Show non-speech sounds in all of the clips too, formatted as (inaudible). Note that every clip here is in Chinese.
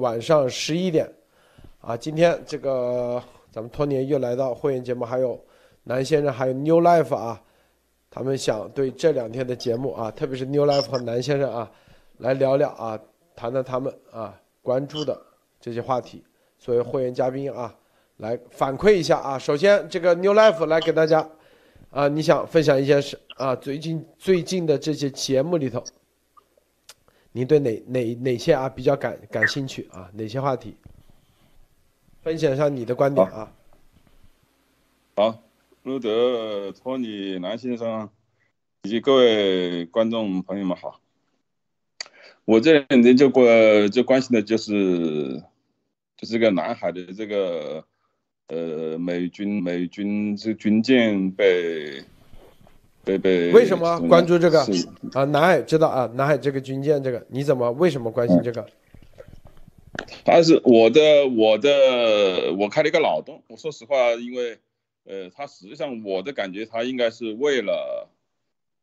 晚上十一点，啊，今天这个咱们托尼又来到会员节目，还有南先生，还有 New Life 啊，他们想对这两天的节目啊，特别是 New Life 和南先生啊，来聊聊啊，谈谈他们啊关注的这些话题。作为会员嘉宾啊，来反馈一下啊。首先，这个 New Life 来给大家啊，你想分享一些事啊？最近最近的这些节目里头。您对哪哪哪些啊比较感感兴趣啊？哪些话题？分享一下你的观点啊。好，路德、托尼、南先生以及各位观众朋友们好。我这两天就关就关心的就是就是个南海的这个呃美军美军这军舰被。被被为什么关注这个啊？南海知道啊，南海这个军舰，这个你怎么为什么关心这个？他是我的我的我开了一个脑洞。我说实话，因为呃，他实际上我的感觉，他应该是为了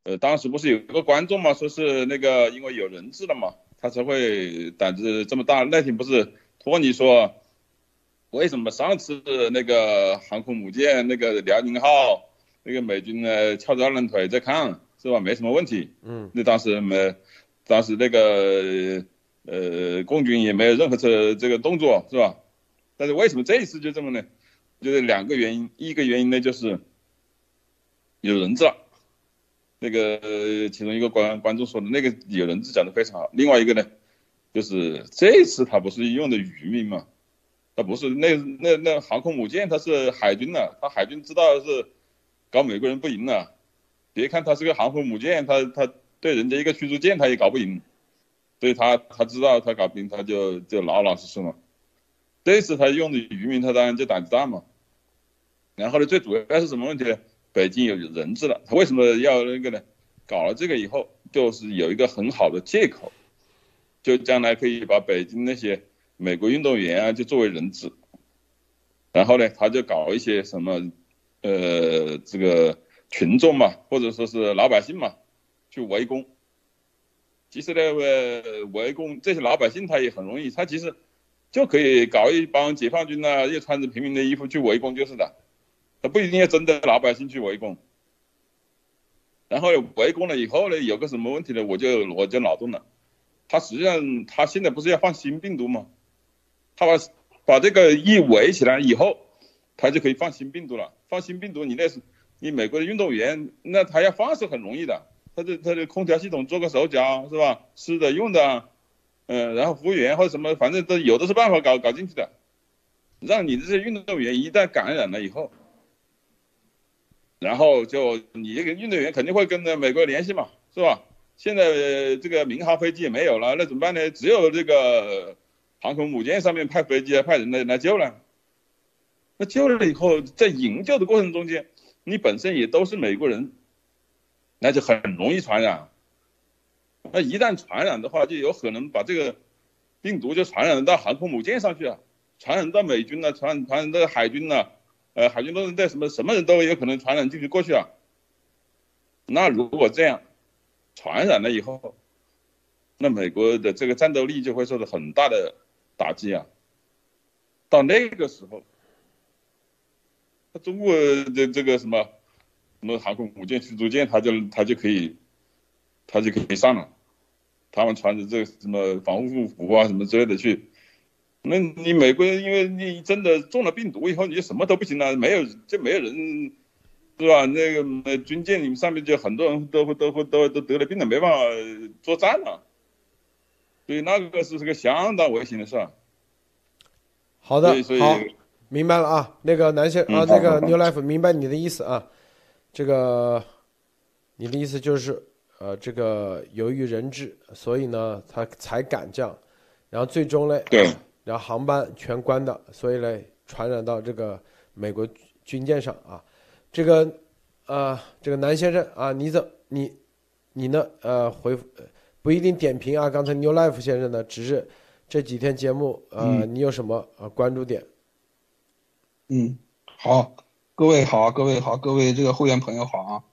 呃，当时不是有一个观众嘛，说是那个因为有人质了嘛，他才会胆子这么大。那天不是托尼说，为什么上次那个航空母舰那个辽宁号？那个美军呢，翘着二郎腿在看，是吧？没什么问题。嗯。那当时没，当时那个呃，共军也没有任何这这个动作，是吧？但是为什么这一次就这么呢？就是两个原因，一个原因呢就是有人质了。那个其中一个观观众说的那个有人质讲的非常好。另外一个呢，就是这次他不是用的渔民嘛？他不是那那那航空母舰，他是海军的，他海军知道是。搞美国人不赢了，别看他是个航空母舰，他他对人家一个驱逐舰他也搞不赢，所以他他知道他搞不赢他就就老老实实嘛。这次他用的渔民，他当然就胆子大嘛。然后呢，最主要是什么问题呢？北京有人质了，他为什么要那个呢？搞了这个以后，就是有一个很好的借口，就将来可以把北京那些美国运动员啊，就作为人质。然后呢，他就搞一些什么。呃，这个群众嘛，或者说是老百姓嘛，去围攻。其实呢，围攻这些老百姓他也很容易，他其实就可以搞一帮解放军呐，又穿着平民的衣服去围攻就是的，他不一定要真的老百姓去围攻。然后围攻了以后呢，有个什么问题呢？我就我就脑洞了，他实际上他现在不是要放新病毒吗？他把把这个一围起来以后。他就可以放新病毒了，放心病毒，你那是你美国的运动员，那他要放是很容易的，他的他的空调系统做个手脚是吧？吃的用的，嗯，然后服务员或者什么，反正都有的是办法搞搞进去的，让你这些运动员一旦感染了以后，然后就你这个运动员肯定会跟着美国联系嘛，是吧？现在这个民航飞机也没有了，那怎么办呢？只有这个航空母舰上面派飞机来派人来来救了。那救了以后，在营救的过程中间，你本身也都是美国人，那就很容易传染。那一旦传染的话，就有可能把这个病毒就传染到航空母舰上去了，传染到美军啊，传传染到海军了，呃，海军都是在什么什么人都有可能传染进去过去啊。那如果这样传染了以后，那美国的这个战斗力就会受到很大的打击啊。到那个时候。中国的这个什么什么航空母舰、驱逐舰，他就他就可以，他就可以上了。他们穿着这个什么防护服啊，什么之类的去。那你美国人，因为你真的中了病毒以后，你就什么都不行了，没有就没有人，是吧？那个军舰你们上面就很多人都会都会都都得了病了，没办法作战了。所以那个是是个相当危险的事。好的，好。明白了啊，那个男性啊，那个 New Life 明白你的意思啊，这个你的意思就是，呃，这个由于人质，所以呢，他才敢这样，然后最终呢，对，然后航班全关的，所以呢，传染到这个美国军舰上啊，这个呃，这个南先生啊，你怎你你呢？呃，回复不一定点评啊，刚才 New Life 先生呢，只是这几天节目呃，你有什么呃关注点？嗯，好，各位好，各位好，各位这个会员朋友好啊！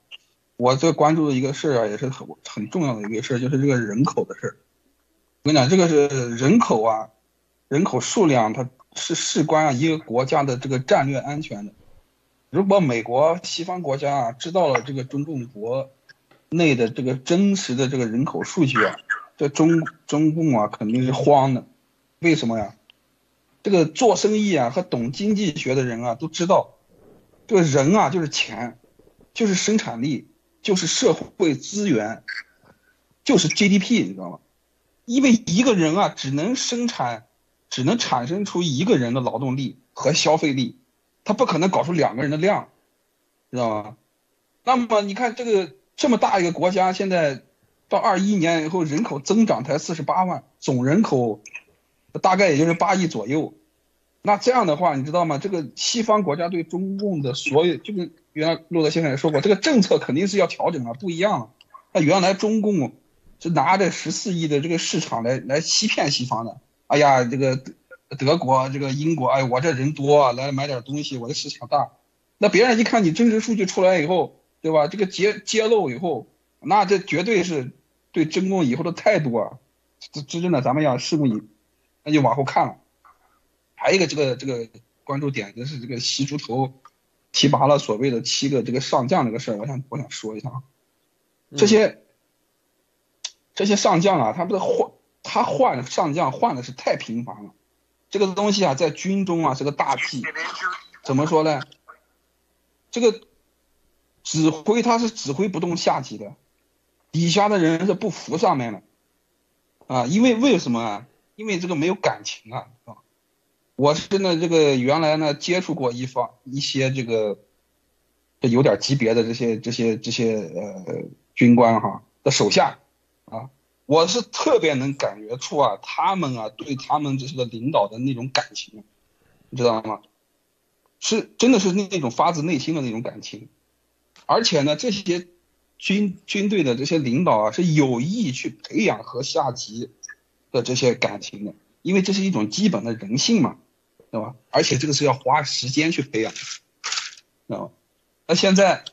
我最关注的一个事儿啊，也是很很重要的一个事儿，就是这个人口的事儿。我跟你讲，这个是人口啊，人口数量，它是事关一个国家的这个战略安全的。如果美国西方国家啊知道了这个中共国内的这个真实的这个人口数据啊，这中中共啊肯定是慌的。为什么呀？这个做生意啊和懂经济学的人啊都知道，这个人啊就是钱，就是生产力，就是社会资源，就是 GDP，你知道吗？因为一个人啊只能生产，只能产生出一个人的劳动力和消费力，他不可能搞出两个人的量，知道吗？那么你看这个这么大一个国家，现在到二一年以后人口增长才四十八万，总人口。大概也就是八亿左右，那这样的话，你知道吗？这个西方国家对中共的所有，就跟原来陆德先生也说过，这个政策肯定是要调整了，不一样了。那原来中共是拿着十四亿的这个市场来来欺骗西方的。哎呀，这个德国、这个英国，哎，我这人多，来买点东西，我的市场大。那别人一看你真实数据出来以后，对吧？这个揭揭露以后，那这绝对是对中共以后的态度啊，这这真的咱们要拭目以。那就往后看了，还有一个这个这个关注点就是这个习猪头提拔了所谓的七个这个上将这个事儿，我想我想说一下啊，这些这些上将啊，他不是换他换上将换的是太频繁了，这个东西啊在军中啊是个大忌，怎么说呢？这个指挥他是指挥不动下级的，底下的人是不服上面的，啊，因为为什么啊？因为这个没有感情啊，啊，我是呢这个原来呢接触过一方一些这个，这有点级别的这些这些这些呃军官哈的手下，啊，我是特别能感觉出啊他们啊对他们这些个领导的那种感情，你知道吗？是真的是那那种发自内心的那种感情，而且呢这些军军队的这些领导啊是有意去培养和下级。的这些感情的，因为这是一种基本的人性嘛，对吧？而且这个是要花时间去培养，知道吧？那现在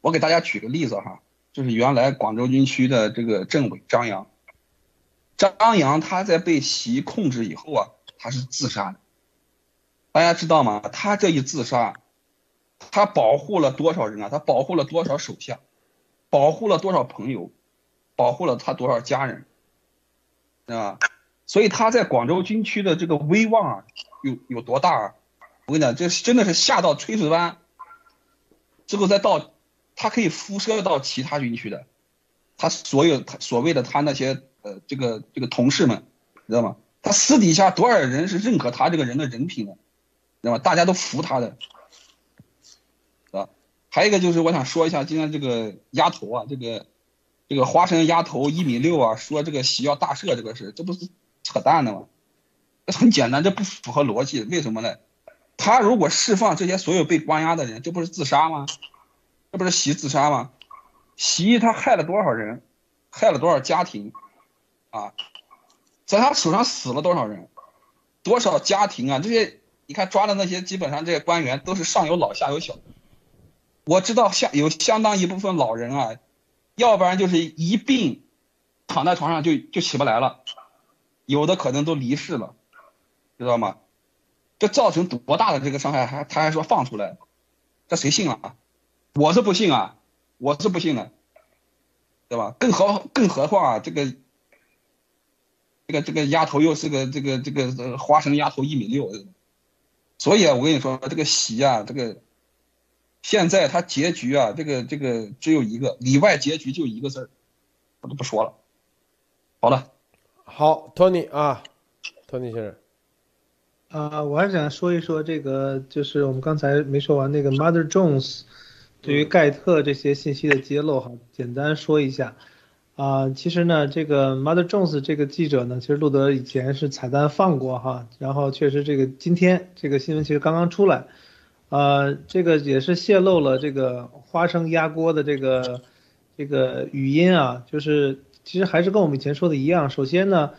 我给大家举个例子哈，就是原来广州军区的这个政委张扬，张扬他在被习控制以后啊，他是自杀的。大家知道吗？他这一自杀，他保护了多少人啊？他保护了多少手下？保护了多少朋友？保护了他多少家人？啊，所以他在广州军区的这个威望啊，有有多大啊？我跟你讲，这真的是下到炊事班之后再到，他可以辐射到其他军区的，他所有他所谓的他那些呃这个这个同事们，你知道吗？他私底下多少人是认可他这个人的人品的，知道吗？大家都服他的，啊，还有一个就是我想说一下今天这个丫头啊，这个。这个花生丫头一米六啊，说这个习要大赦这个事，这不是扯淡的吗？很简单，这不符合逻辑。为什么呢？他如果释放这些所有被关押的人，这不是自杀吗？这不是习自杀吗？习他害了多少人，害了多少家庭啊？在他手上死了多少人，多少家庭啊？这些你看抓的那些，基本上这些官员都是上有老下有小。我知道相有相当一部分老人啊。要不然就是一病，躺在床上就就起不来了，有的可能都离世了，知道吗？这造成多大的这个伤害？还他还说放出来，这谁信啊？我是不信啊，我是不信的，对吧？更何更何况啊，这个这个这个丫头又是个这个这个花生丫头一米六，所以啊，我跟你说这个席啊，这个。现在他结局啊，这个这个只有一个里外结局就一个字儿，我都不说了。好了，好，托尼啊，托尼先生，啊，我还是想说一说这个，就是我们刚才没说完那个 Mother Jones 对于盖特这些信息的揭露哈，简单说一下。啊，其实呢，这个 Mother Jones 这个记者呢，其实路德以前是彩蛋放过哈，然后确实这个今天这个新闻其实刚刚出来。呃，这个也是泄露了这个花生压锅的这个这个语音啊，就是其实还是跟我们以前说的一样。首先呢，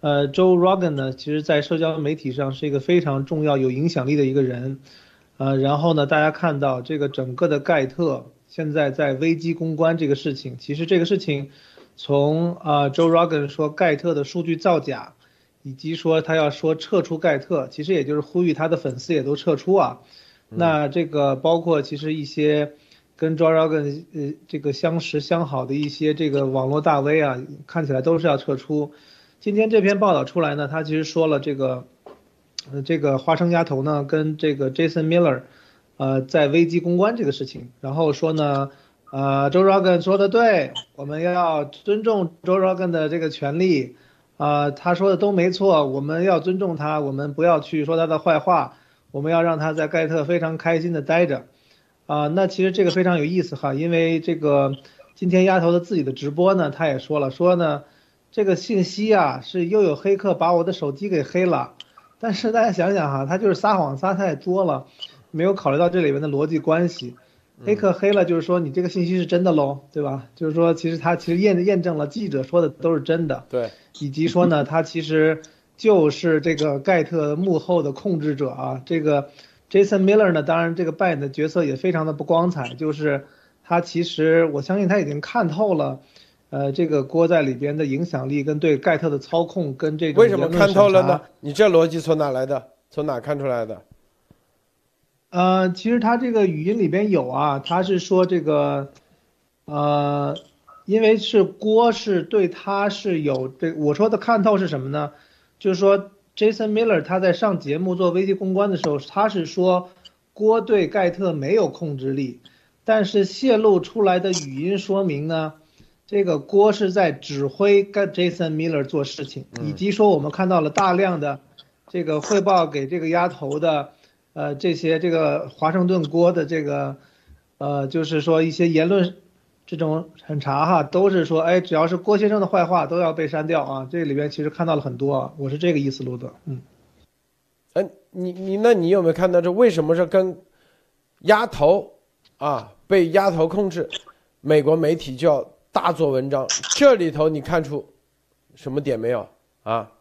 呃，Joe Rogan 呢，其实在社交媒体上是一个非常重要、有影响力的一个人。呃，然后呢，大家看到这个整个的盖特现在在危机公关这个事情，其实这个事情从啊 Joe Rogan 说盖特的数据造假。以及说他要说撤出盖特，其实也就是呼吁他的粉丝也都撤出啊。那这个包括其实一些跟 Joe Rogan 呃这个相识相好的一些这个网络大 V 啊，看起来都是要撤出。今天这篇报道出来呢，他其实说了这个，呃这个花生丫头呢跟这个 Jason Miller，呃在危机公关这个事情，然后说呢。呃，Joe Rogan 说的对，我们要尊重 Joe Rogan 的这个权利，啊，他说的都没错，我们要尊重他，我们不要去说他的坏话，我们要让他在盖特非常开心的待着，啊，那其实这个非常有意思哈，因为这个今天丫头的自己的直播呢，她也说了，说呢，这个信息啊是又有黑客把我的手机给黑了，但是大家想想哈，他就是撒谎撒太多了，没有考虑到这里面的逻辑关系。黑客黑了，就是说你这个信息是真的喽，对吧？就是说，其实他其实验验证了记者说的都是真的，对，以及说呢，他其实就是这个盖特幕后的控制者啊。这个 Jason Miller 呢，当然这个扮演的角色也非常的不光彩，就是他其实我相信他已经看透了，呃，这个锅在里边的影响力跟对盖特的操控跟这种为什么看透了呢？你这逻辑从哪来的？从哪看出来的？呃，其实他这个语音里边有啊，他是说这个，呃，因为是郭是对他是有这，我说的看透是什么呢？就是说 Jason Miller 他在上节目做危机公关的时候，他是说郭对盖特没有控制力，但是泄露出来的语音说明呢，这个郭是在指挥跟 Jason Miller 做事情，以及说我们看到了大量的这个汇报给这个丫头的。呃，这些这个华盛顿郭的这个，呃，就是说一些言论，这种审查哈，都是说，哎，只要是郭先生的坏话都要被删掉啊。这里边其实看到了很多啊，我是这个意思，路子，嗯。哎，你你那你有没有看到这为什么是跟丫头啊被丫头控制，美国媒体就要大做文章？这里头你看出什么点没有啊？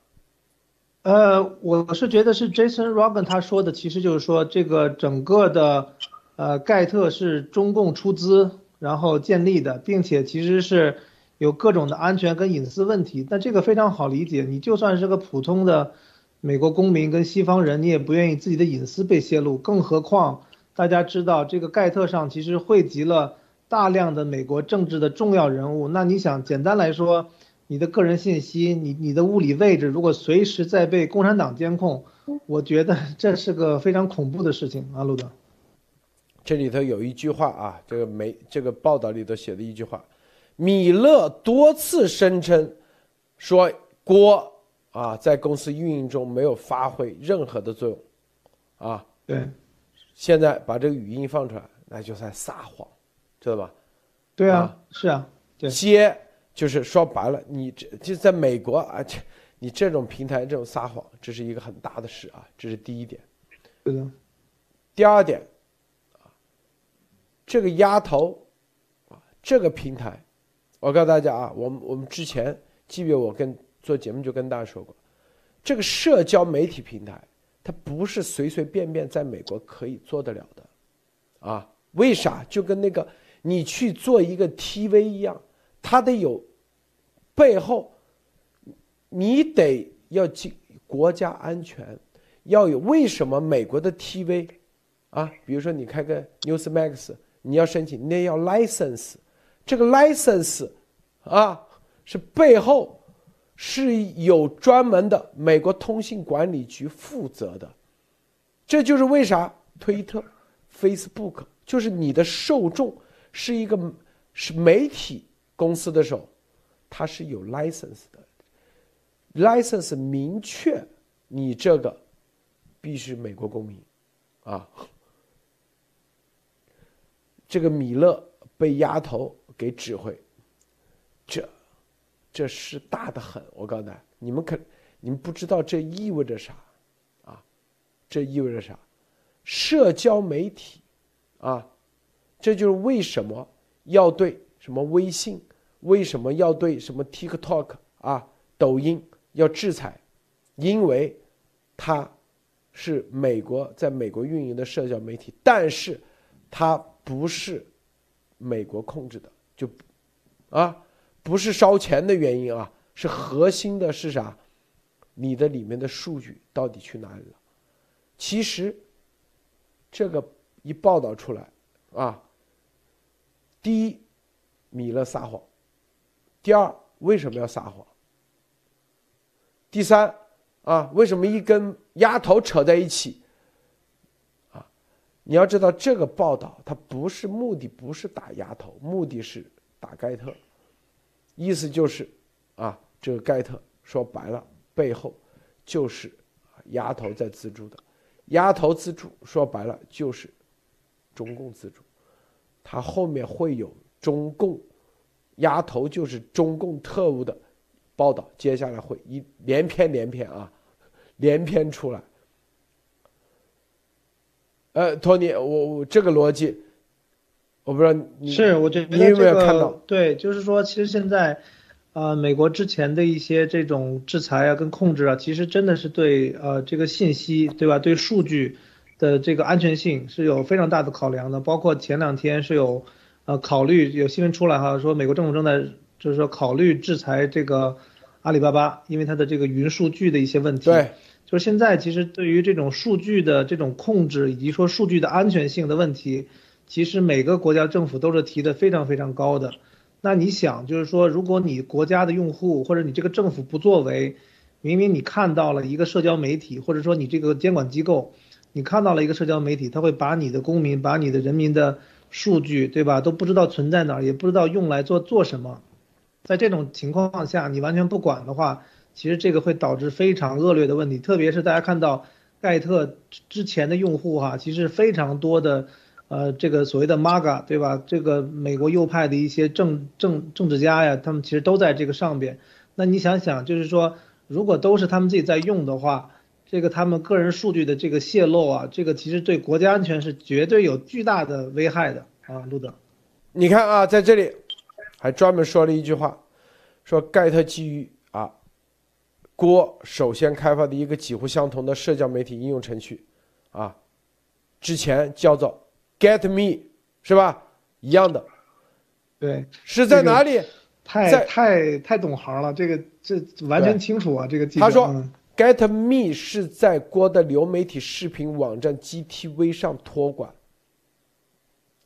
呃，我是觉得是 Jason Rogan 他说的，其实就是说这个整个的，呃，盖特是中共出资然后建立的，并且其实是有各种的安全跟隐私问题。那这个非常好理解，你就算是个普通的美国公民跟西方人，你也不愿意自己的隐私被泄露，更何况大家知道这个盖特上其实汇集了大量的美国政治的重要人物。那你想，简单来说。你的个人信息，你你的物理位置，如果随时在被共产党监控，我觉得这是个非常恐怖的事情啊，路德。这里头有一句话啊，这个媒这个报道里头写的一句话，米勒多次声称说郭啊在公司运营中没有发挥任何的作用，啊，对，现在把这个语音放出来，那就算撒谎，知道吧？对啊，是啊，对，接。就是说白了，你这就在美国啊，这你这种平台这种撒谎，这是一个很大的事啊，这是第一点。对的。第二点，啊，这个丫头，啊，这个平台，我告诉大家啊，我们我们之前，记得我跟做节目就跟大家说过，这个社交媒体平台，它不是随随便便在美国可以做得了的，啊，为啥？就跟那个你去做一个 TV 一样。它得有背后，你得要进国家安全，要有为什么美国的 TV 啊，比如说你开个 Newsmax，你要申请，那要 license，这个 license 啊是背后是有专门的美国通信管理局负责的，这就是为啥推特、Facebook 就是你的受众是一个是媒体。公司的时候，它是有 license 的，license 明确你这个必须美国公民，啊，这个米勒被丫头给指挥，这这是大的很。我告诉大家，你们可你们不知道这意味着啥，啊，这意味着啥？社交媒体，啊，这就是为什么要对。什么微信为什么要对什么 TikTok 啊、抖音要制裁？因为它是美国在美国运营的社交媒体，但是它不是美国控制的，就啊不是烧钱的原因啊，是核心的是啥？你的里面的数据到底去哪里了？其实，这个一报道出来，啊，第一，米勒撒谎；第二，为什么要撒谎？第三，啊，为什么一根鸭头扯在一起？你要知道这个报道它不是目的，不是打鸭头，目的是打盖特，意思就是，啊，这个盖特说白了背后就是鸭头在资助的，鸭头资助说白了就是中共资助，它后面会有中共鸭头就是中共特务的。报道接下来会一连篇连篇啊，连篇出来。呃，托尼，我我这个逻辑，我不知道你是我觉得你有没有看到？对，就是说，其实现在，呃，美国之前的一些这种制裁啊，跟控制啊，其实真的是对呃这个信息对吧？对数据的这个安全性是有非常大的考量的。包括前两天是有呃考虑有新闻出来哈，说美国政府正在。就是说，考虑制裁这个阿里巴巴，因为它的这个云数据的一些问题。对，就是现在其实对于这种数据的这种控制，以及说数据的安全性的问题，其实每个国家政府都是提的非常非常高的。那你想，就是说，如果你国家的用户或者你这个政府不作为，明明你看到了一个社交媒体，或者说你这个监管机构，你看到了一个社交媒体，他会把你的公民、把你的人民的数据，对吧，都不知道存在哪儿，也不知道用来做做什么。在这种情况下，你完全不管的话，其实这个会导致非常恶劣的问题。特别是大家看到盖特之前的用户哈，其实非常多的，呃，这个所谓的 MAGA 对吧？这个美国右派的一些政政政治家呀，他们其实都在这个上边。那你想想，就是说，如果都是他们自己在用的话，这个他们个人数据的这个泄露啊，这个其实对国家安全是绝对有巨大的危害的啊，路德。你看啊，在这里。还专门说了一句话，说盖特基于啊，郭首先开发的一个几乎相同的社交媒体应用程序，啊，之前叫做 Get Me，是吧？一样的，对，是在哪里？太太太懂行了，这个这完全清楚啊，这个他说 Get Me 是在郭的流媒体视频网站 GTV 上托管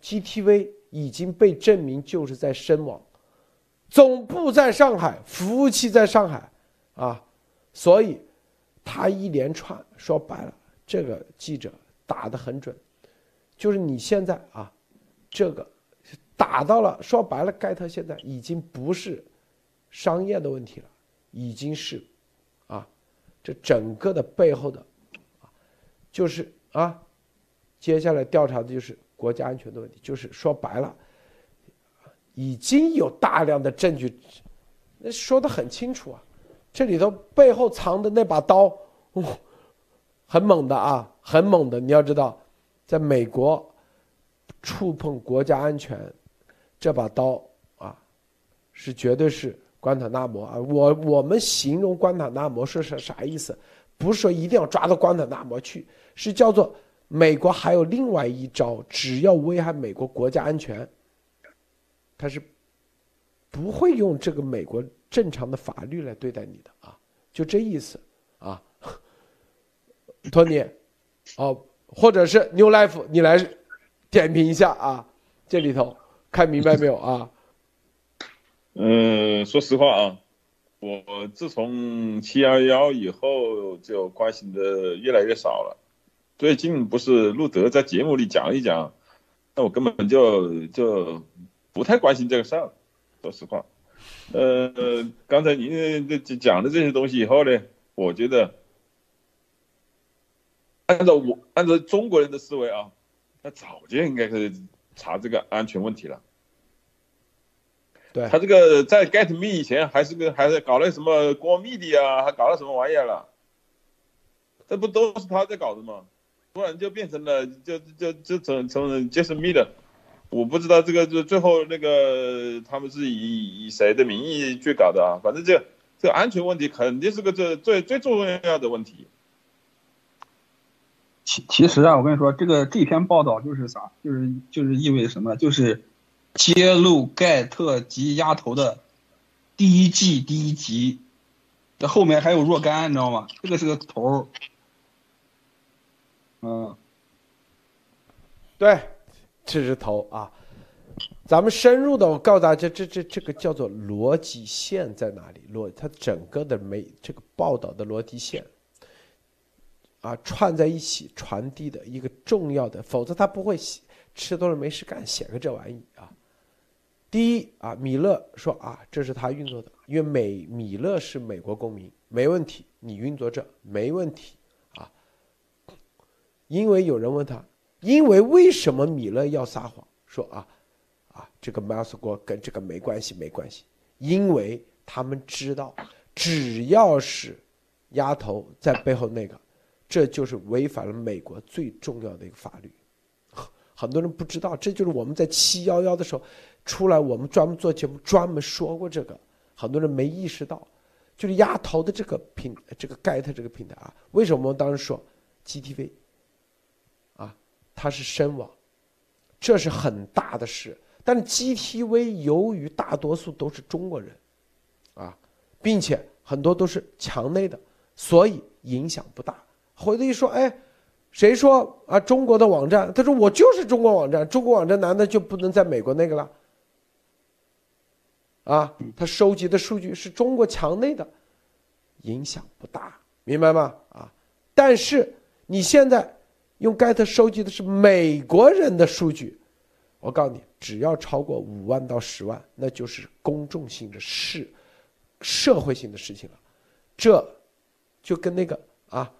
，GTV。已经被证明就是在深网，总部在上海，服务器在上海，啊，所以他一连串说白了，这个记者打得很准，就是你现在啊，这个打到了，说白了，盖特现在已经不是商业的问题了，已经是啊，这整个的背后的啊，就是啊，接下来调查的就是。国家安全的问题，就是说白了，已经有大量的证据，那说的很清楚啊。这里头背后藏的那把刀，很猛的啊，很猛的。你要知道，在美国触碰国家安全，这把刀啊，是绝对是关塔那摩啊。我我们形容关塔那摩是是啥意思？不是说一定要抓到关塔那摩去，是叫做。美国还有另外一招，只要危害美国国家安全，他是不会用这个美国正常的法律来对待你的啊，就这意思啊，(laughs) 托尼，哦，或者是 New Life，你来点评一下啊，这里头看明白没有啊？嗯，说实话啊，我自从七幺幺以后就关心的越来越少了。最近不是路德在节目里讲一讲，那我根本就就不太关心这个事儿，说实话。呃，刚才您这讲的这些东西以后呢，我觉得按照我按照中国人的思维啊，他早就应该是查这个安全问题了。对他这个在 Get Me 以前还是个还是搞了什么过密的呀，还搞了什么玩意儿了？这不都是他在搞的吗？突然就变成了，就就就成成杰森密的，我不知道这个就最后那个他们是以以谁的名义去搞的啊？反正这这安全问题肯定是个这最最重要的问题。其其实啊，我跟你说，这个这篇报道就是啥？就是就是意味着什么？就是揭露盖特及丫头的第一季第一集这后面还有若干，你知道吗？这个是个头儿。嗯，对，这是头啊。咱们深入的，我告诉大家，这这这个叫做逻辑线在哪里？逻它整个的媒这个报道的逻辑线啊，串在一起传递的一个重要的，否则他不会写吃多了没事干写个这玩意啊。第一啊，米勒说啊，这是他运作的，因为美米勒是美国公民，没问题，你运作这没问题啊。因为有人问他，因为为什么米勒要撒谎？说啊。啊，这个 Miles 国跟这个没关系，没关系，因为他们知道，只要是丫头在背后那个，这就是违反了美国最重要的一个法律。很多人不知道，这就是我们在七幺幺的时候出来，我们专门做节目专门说过这个，很多人没意识到，就是丫头的这个平这个 Get 这个平台啊，为什么我们当时说 GTV 啊，它是身亡，这是很大的事。但 GTV 由于大多数都是中国人，啊，并且很多都是墙内的，所以影响不大。回头一说，哎，谁说啊？中国的网站，他说我就是中国网站，中国网站难道就不能在美国那个了？啊，他收集的数据是中国墙内的，影响不大，明白吗？啊，但是你现在用 Get 收集的是美国人的数据。我告诉你，只要超过五万到十万，那就是公众性的事，社会性的事情了。这，就跟那个啊，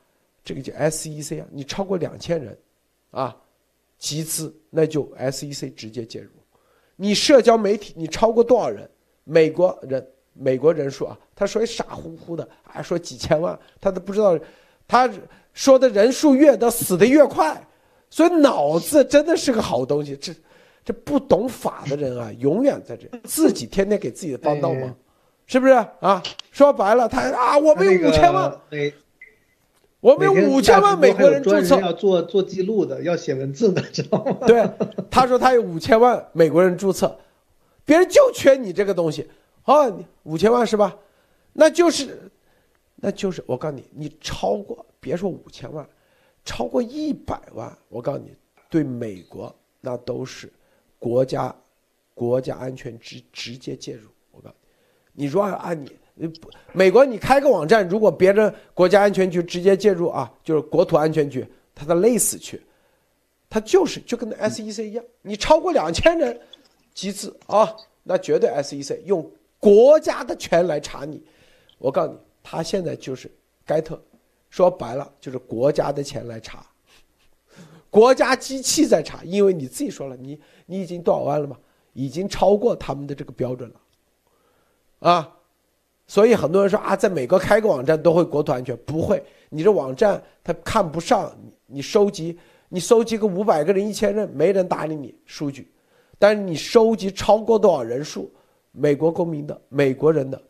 这个叫 SEC 啊，你超过两千人，啊，集资，那就 SEC 直接介入。你社交媒体你超过多少人？美国人，美国人数啊，他说傻乎乎的，还说几千万，他都不知道，他说的人数越多，死的越快，所以脑子真的是个好东西，这。这不懂法的人啊，永远在这自己天天给自己的帮倒忙，是不是啊？说白了，他啊，我们有五千万，我们有五千万美国人注册，要做做记录的，要写文字的，知道吗？对，他说他有五千万美国人注册，别人就缺你这个东西，哦，五千万是吧？那就是，那就是我告诉你，你超过别说五千万，超过一百万，我告诉你，对美国那都是。国家，国家安全直直接介入。我告诉你，你如果按你，美国你开个网站，如果别人国家安全局直接介入啊，就是国土安全局，他得累死去。他就是就跟那 SEC 一样，你超过两千人集资啊，那绝对 SEC 用国家的权来查你。我告诉你，他现在就是盖特，说白了就是国家的钱来查。国家机器在查，因为你自己说了，你你已经多少万了嘛？已经超过他们的这个标准了，啊，所以很多人说啊，在美国开个网站都会国土安全，不会，你这网站他看不上你，你收集你收集个五百个人、一千人，没人搭理你数据，但是你收集超过多少人数，美国公民的、美国人的，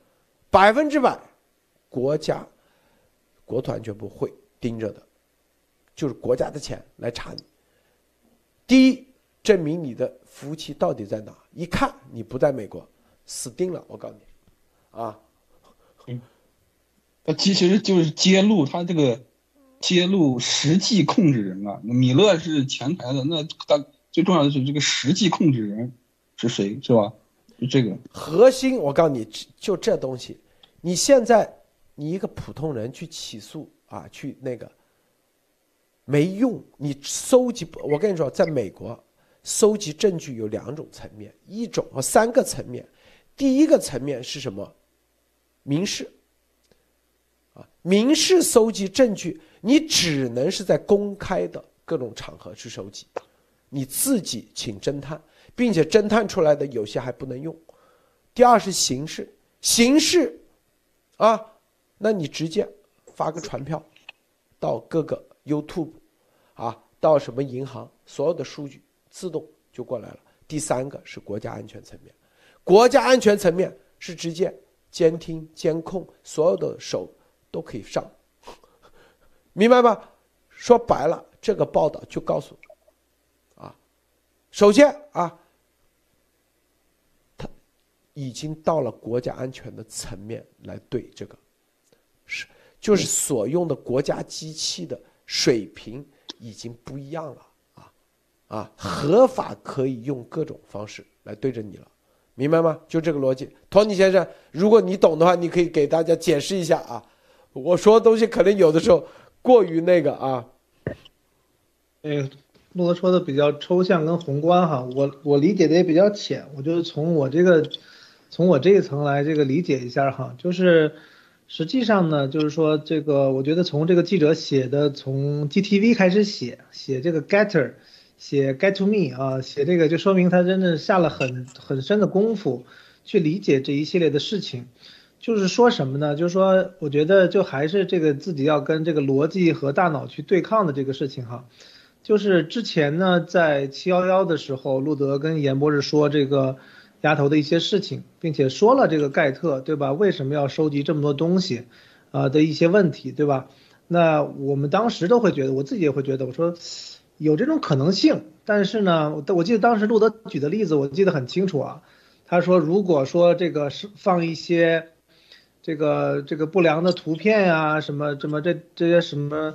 百分之百，国家国土安全部会盯着的。就是国家的钱来查你。第一，证明你的服务器到底在哪？一看你不在美国，死定了！我告诉你，啊，嗯，那其实就是揭露他这个揭露实际控制人啊。米勒是前台的，那他最重要的是这个实际控制人是谁，是吧？就这个核心，我告诉你就这东西。你现在你一个普通人去起诉啊，去那个。没用，你搜集？我跟你说，在美国，搜集证据有两种层面，一种和三个层面。第一个层面是什么？民事，啊，民事搜集证据，你只能是在公开的各种场合去收集，你自己请侦探，并且侦探出来的有些还不能用。第二是刑事，刑事，啊，那你直接发个传票到各个 YouTube。啊，到什么银行，所有的数据自动就过来了。第三个是国家安全层面，国家安全层面是直接监听、监控，所有的手都可以上，明白吧？说白了，这个报道就告诉，啊，首先啊，他已经到了国家安全的层面来对这个，是就是所用的国家机器的水平已经不一样了啊啊，合法可以用各种方式来对着你了，明白吗？就这个逻辑，托尼先生，如果你懂的话，你可以给大家解释一下啊。我说的东西可能有的时候过于那个啊。哎，路德说的比较抽象跟宏观哈，我我理解的也比较浅，我就从我这个从我这一层来这个理解一下哈，就是实际上呢，就是说这个我觉得从这个记者写的从 GTV 开始写写这个 Getter，写 Get to Me 啊，写这个就说明他真的下了很很深的功夫去理解这一系列的事情。就是说什么呢？就是说，我觉得就还是这个自己要跟这个逻辑和大脑去对抗的这个事情哈。就是之前呢，在七幺幺的时候，路德跟严博士说这个丫头的一些事情，并且说了这个盖特对吧？为什么要收集这么多东西啊的一些问题对吧？那我们当时都会觉得，我自己也会觉得，我说有这种可能性。但是呢，我我记得当时路德举的例子，我记得很清楚啊。他说，如果说这个是放一些。这个这个不良的图片呀，什么什么这这些什么，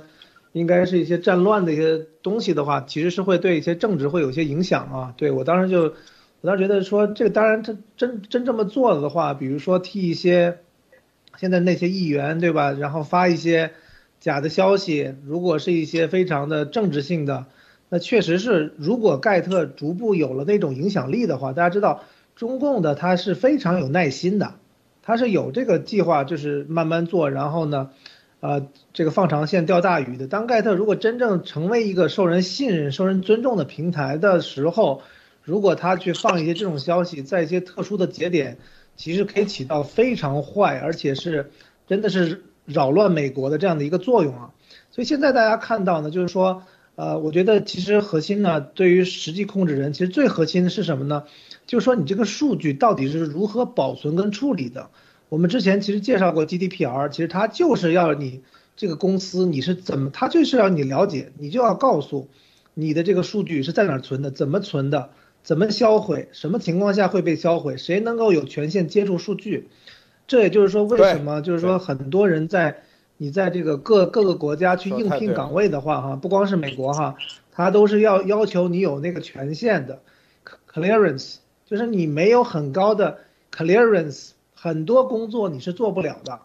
应该是一些战乱的一些东西的话，其实是会对一些政治会有一些影响啊。对我当时就，我当时觉得说这个当然真真真这么做了的话，比如说替一些现在那些议员对吧，然后发一些假的消息，如果是一些非常的政治性的，那确实是如果盖特逐步有了那种影响力的话，大家知道中共的他是非常有耐心的。他是有这个计划，就是慢慢做，然后呢，呃，这个放长线钓大鱼的。当盖特如果真正成为一个受人信任、受人尊重的平台的时候，如果他去放一些这种消息，在一些特殊的节点，其实可以起到非常坏，而且是真的是扰乱美国的这样的一个作用啊。所以现在大家看到呢，就是说，呃，我觉得其实核心呢，对于实际控制人，其实最核心的是什么呢？就是说，你这个数据到底是如何保存跟处理的？我们之前其实介绍过 GDPR，其实它就是要你这个公司你是怎么，它就是要你了解，你就要告诉你的这个数据是在哪存的，怎么存的，怎么销毁，什么情况下会被销毁，谁能够有权限接触数据？这也就是说，为什么就是说很多人在你在这个各各个国家去应聘岗位的话，哈，不光是美国哈，他都是要要求你有那个权限的 clearance。就是你没有很高的 clearance，很多工作你是做不了的。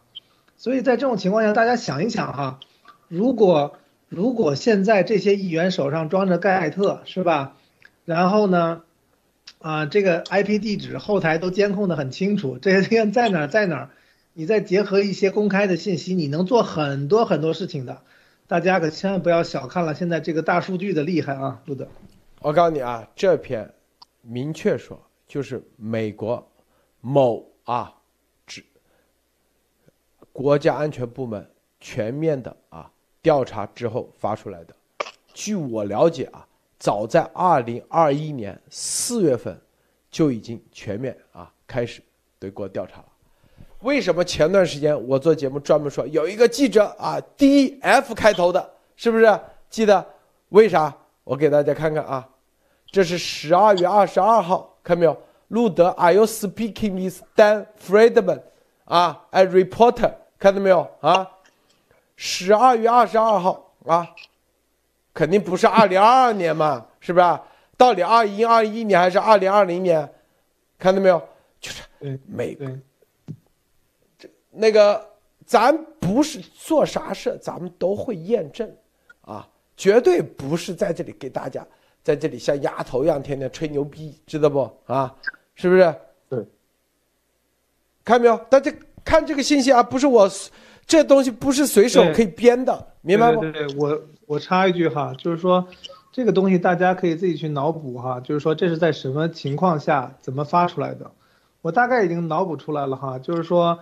所以在这种情况下，大家想一想哈，如果如果现在这些议员手上装着盖特是吧？然后呢，啊，这个 IP 地址后台都监控的很清楚，这些天在哪儿在哪儿，你再结合一些公开的信息，你能做很多很多事情的。大家可千万不要小看了现在这个大数据的厉害啊，路德。我告诉你啊，这篇明确说。就是美国某啊，指国家安全部门全面的啊调查之后发出来的。据我了解啊，早在二零二一年四月份就已经全面啊开始对国调查了。为什么前段时间我做节目专门说有一个记者啊，D F 开头的，是不是记得？为啥？我给大家看看啊，这是十二月二十二号。看没有，路德？Are you speaking with Dan Friedman？啊，a reporter，看到没有啊？十二月二十二号啊，肯定不是二零二二年嘛，是不是？到底二一二一年还是二零二零年？看到没有？就是美国，这那个咱不是做啥事，咱们都会验证啊，绝对不是在这里给大家。在这里像丫头一样天天吹牛逼，知道不啊？是不是？对。看到没有？大家看这个信息啊，不是我，这东西不是随手可以编的，明白吗？对对，我我插一句哈，就是说，这个东西大家可以自己去脑补哈，就是说这是在什么情况下怎么发出来的？我大概已经脑补出来了哈，就是说，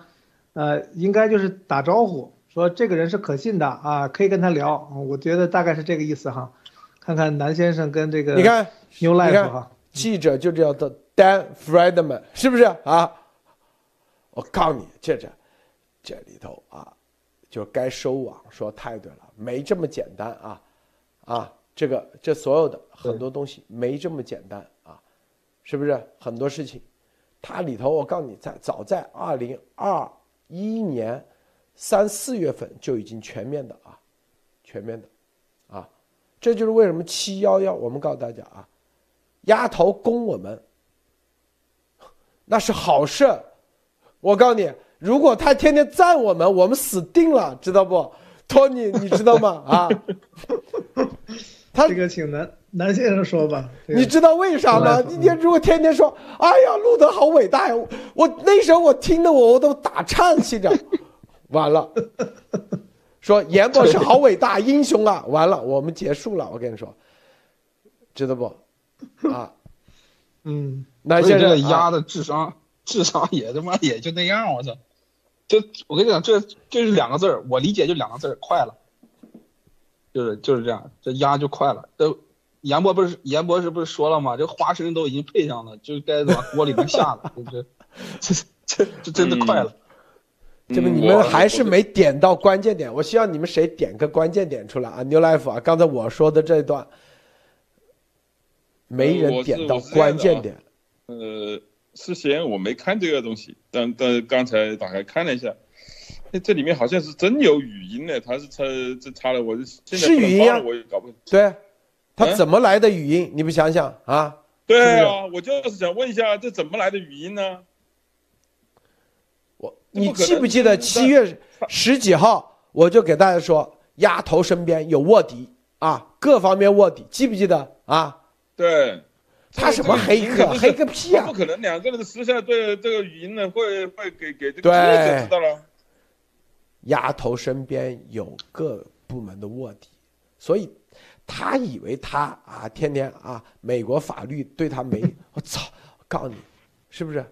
呃，应该就是打招呼，说这个人是可信的啊，可以跟他聊，我觉得大概是这个意思哈。看看南先生跟这个，你看，New Life 哈，记者就叫做 Dan Friedman，是不是啊？我告诉你，这这这里头啊，就该收网，说太对了，没这么简单啊啊！这个这所有的很多东西没这么简单啊，是不是？很多事情，它里头我告诉你，在早在二零二一年三四月份就已经全面的啊，全面的，啊，这就是为什么七幺幺我们告诉大家啊，丫头攻我们，那是好事。我告诉你，如果他天天赞我们，我们死定了，知道不？托尼，你知道吗？啊，他这个请南南先生说吧。这个你知道为啥吗？嗯你天如果天天说，哎呀，路德好伟大呀！我我那时候我听的我我都打颤，心着，(laughs) 完了，说严博士好伟大，英雄啊！完了，我们结束了。我跟你说，知道不？啊，嗯，南所以先生啊这个鸭的智商，智商也他妈也就那样，我操！就我跟你讲，这就是两个字儿，我理解就两个字儿，快了。就是就是这样，这压就快了。这严博不是严博士不是说了吗？这花生都已经配上了，就该往锅里面下了。(laughs) 这这这这真的快了。这不嗯你们还是没点到关键点。我希望你们谁点个关键点出来啊！New Life 啊，刚才我说的这一段，没人点到关键点。呃，事先我没看这个东西，但但刚才打开看了一下，哎，这里面好像是真有语音呢，他是插这插了，我就现在是语音啊我也搞不。对，他嗯怎么来的语音？你们想想啊？对啊，我就是想问一下，这怎么来的语音呢？我你记不记得这七月十几号，我就给大家说，丫头身边有卧底啊，各方面卧底，记不记得啊？对，他什么黑客？黑个屁啊不！可能两个人私下对这个语音呢，会会给给这个对记者知道了。丫头身边有各部门的卧底，所以他以为他啊，天天啊，美国法律对他没，(laughs) 我操！我告诉你，是不是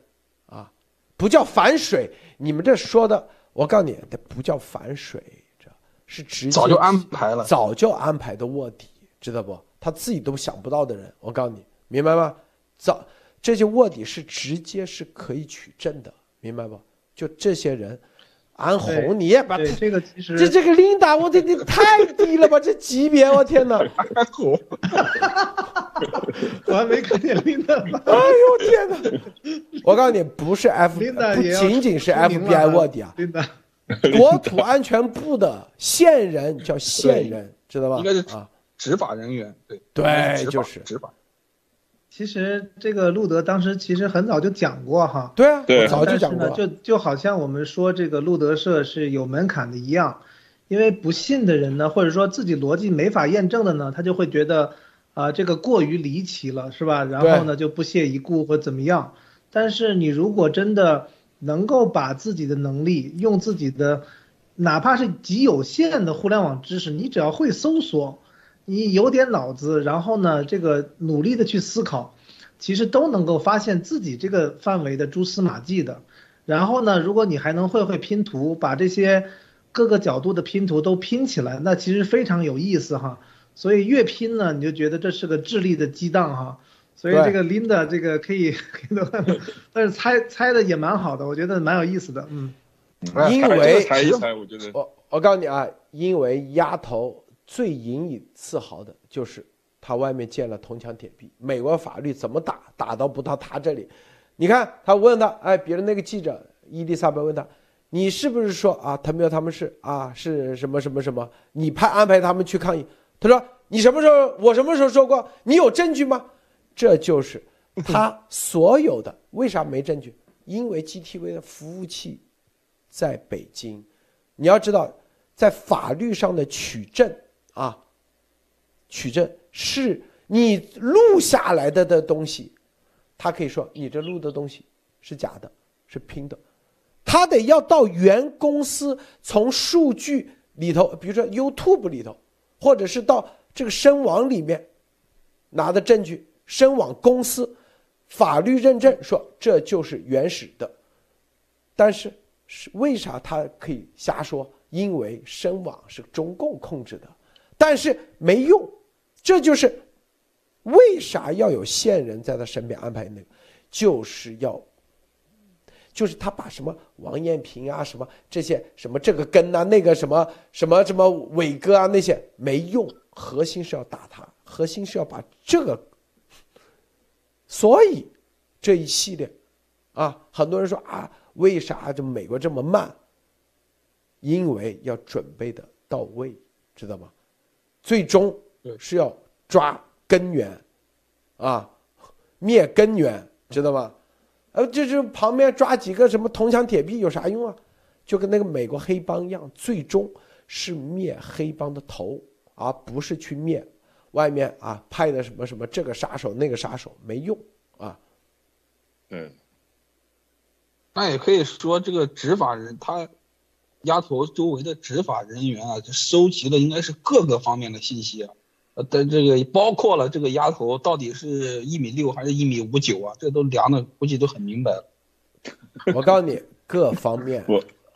啊？不叫反水，你们这说的，我告诉你，这不叫反水，这是直接早就安排了早就安排的卧底，知道不？他自己都想不到的人，我告诉你，明白吗？早这些卧底是直接是可以取证的，明白不？就这些人，安对红你也把这个其实这这个琳达，我这你太低了吧？这级别，我天哪！安红，(laughs) 我还没看见琳达呢。哎呦天哪！我告诉你，不是 F，不仅仅是 FBI 卧底啊，琳达，国土安全部的线人叫线人，知道吧？应该是啊，执法人员，对对就是执法。其实这个路德当时其实很早就讲过哈，对啊，对我早就讲过。就就好像我们说这个路德社是有门槛的一样，因为不信的人呢，或者说自己逻辑没法验证的呢，他就会觉得啊、这个过于离奇了，是吧？然后呢就不屑一顾或怎么样。但是你如果真的能够把自己的能力用自己的，哪怕是极有限的互联网知识，你只要会搜索，你有点脑子，然后呢这个努力的去思考。其实都能够发现自己这个范围的蛛丝马迹的。然后呢，如果你还能会会拼图，把这些各个角度的拼图都拼起来，那其实非常有意思哈。所以越拼呢，你就觉得这是个智力的激荡哈。所以这个 Linda 这个可以，但是猜猜的也蛮好的，我觉得蛮有意思的。嗯，哎因为猜一猜，我觉得我我告诉你啊，因为丫头最引以自豪的就是他外面建了铜墙铁壁，美国法律怎么打，打到不到他这里。你看，他问他，哎，别人那个记者伊丽莎白问他，你是不是说啊，他们要他们是啊，是什么什么什么？你派安排他们去抗议？他说你什么时候？我什么时候说过？你有证据吗？这就是他所有的。为啥没证据？因为 GTV 的服务器在北京。你要知道，在法律上的取证啊，取证是你录下来的的东西，他可以说你这录的东西是假的，是拼的，他得要到原公司从数据里头，比如说 YouTube 里头，或者是到这个深网里面拿的证据，深网公司法律认证说这就是原始的，但是是为啥他可以瞎说？因为深网是中共控制的，但是没用，这就是为啥要有线人在他身边安排那个，就是要，就是他把什么王艳平啊，什么这些什么这个根啊，那个什么什么什么伟哥啊那些没用，核心是要打他，核心是要把这个，所以这一系列，啊，很多人说啊，为啥这美国这么慢？因为要准备的到位，知道吗？最终是要抓根源，啊，灭根源，知道吗？呃，就是旁边抓几个什么铜墙铁壁有啥用啊？就跟那个美国黑帮一样，最终是灭黑帮的头，而不是去灭外面啊派的什么什么这个杀手那个杀手，没用啊。嗯，那也可以说，这个执法人他丫头周围的执法人员啊，就收集的应该是各个方面的信息啊。呃，但这个包括了这个鸭头到底是一米六还是一米五九啊？这都量的估计都很明白了。我告诉你，各方面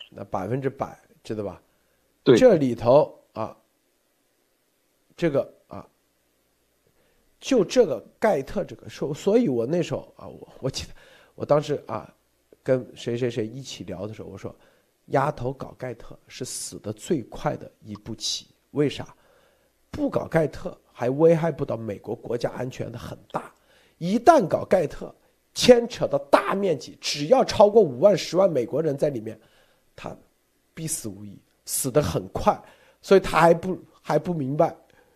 那百分之百知道吧？对这里头啊，这个啊，就这个盖特这个说，所以我那时候啊，我我记得我当时啊，跟谁谁谁一起聊的时候，我说，丫头搞盖特是死的最快的一步棋，为啥？不搞盖特还危害不到美国国家安全的很大，一旦搞盖特，牵扯到大面积，只要超过五万、十万美国人在里面，他必死无疑，死的很快，所以他还不还不明白，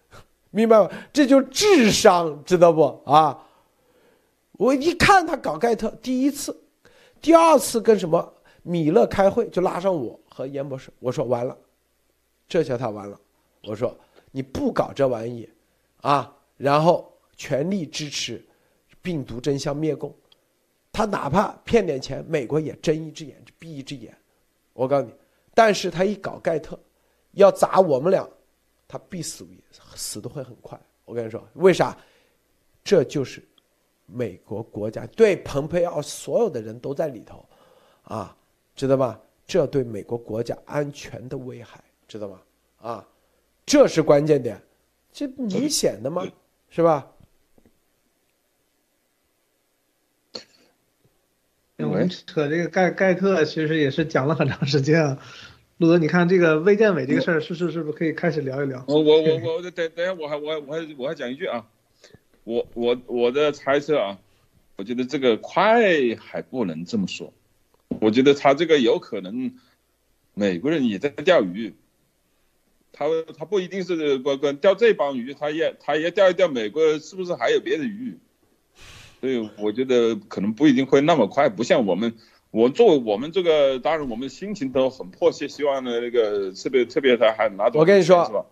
(laughs) 明白吗？这就是智商，知道不啊？我一看他搞盖特，第一次、第二次跟什么米勒开会，就拉上我和严博士，我说完了，这下他完了，我说你不搞这玩意，啊，然后全力支持病毒真相灭共，他哪怕骗点钱，美国也睁一只眼闭一只眼。我告诉你，但是他一搞盖特，要砸我们俩，他必死无疑，死的会很快。我跟你说，为啥？这就是美国国家对蓬佩奥所有的人都在里头，啊，知道吧？这对美国国家安全的危害，知道吗？啊，这是关键点，这明显的吗？是吧？我们扯这个盖盖特，其实也是讲了很长时间啊。陆德，你看这个卫健委这个事儿，是是是不是可以开始聊一聊？我我我我等等下我还我还我还我还讲一句啊，我我我的猜测啊，我觉得这个快还不能这么说，我觉得他这个有可能美国人也在钓鱼，他他不一定是关关钓这帮鱼，他也他也钓一钓美国是不是还有别的鱼，所以我觉得可能不一定会那么快，不像我们。我作为我们这个，当然我们心情都很迫切，希望呢那个特别特别他还拿走。我跟你说？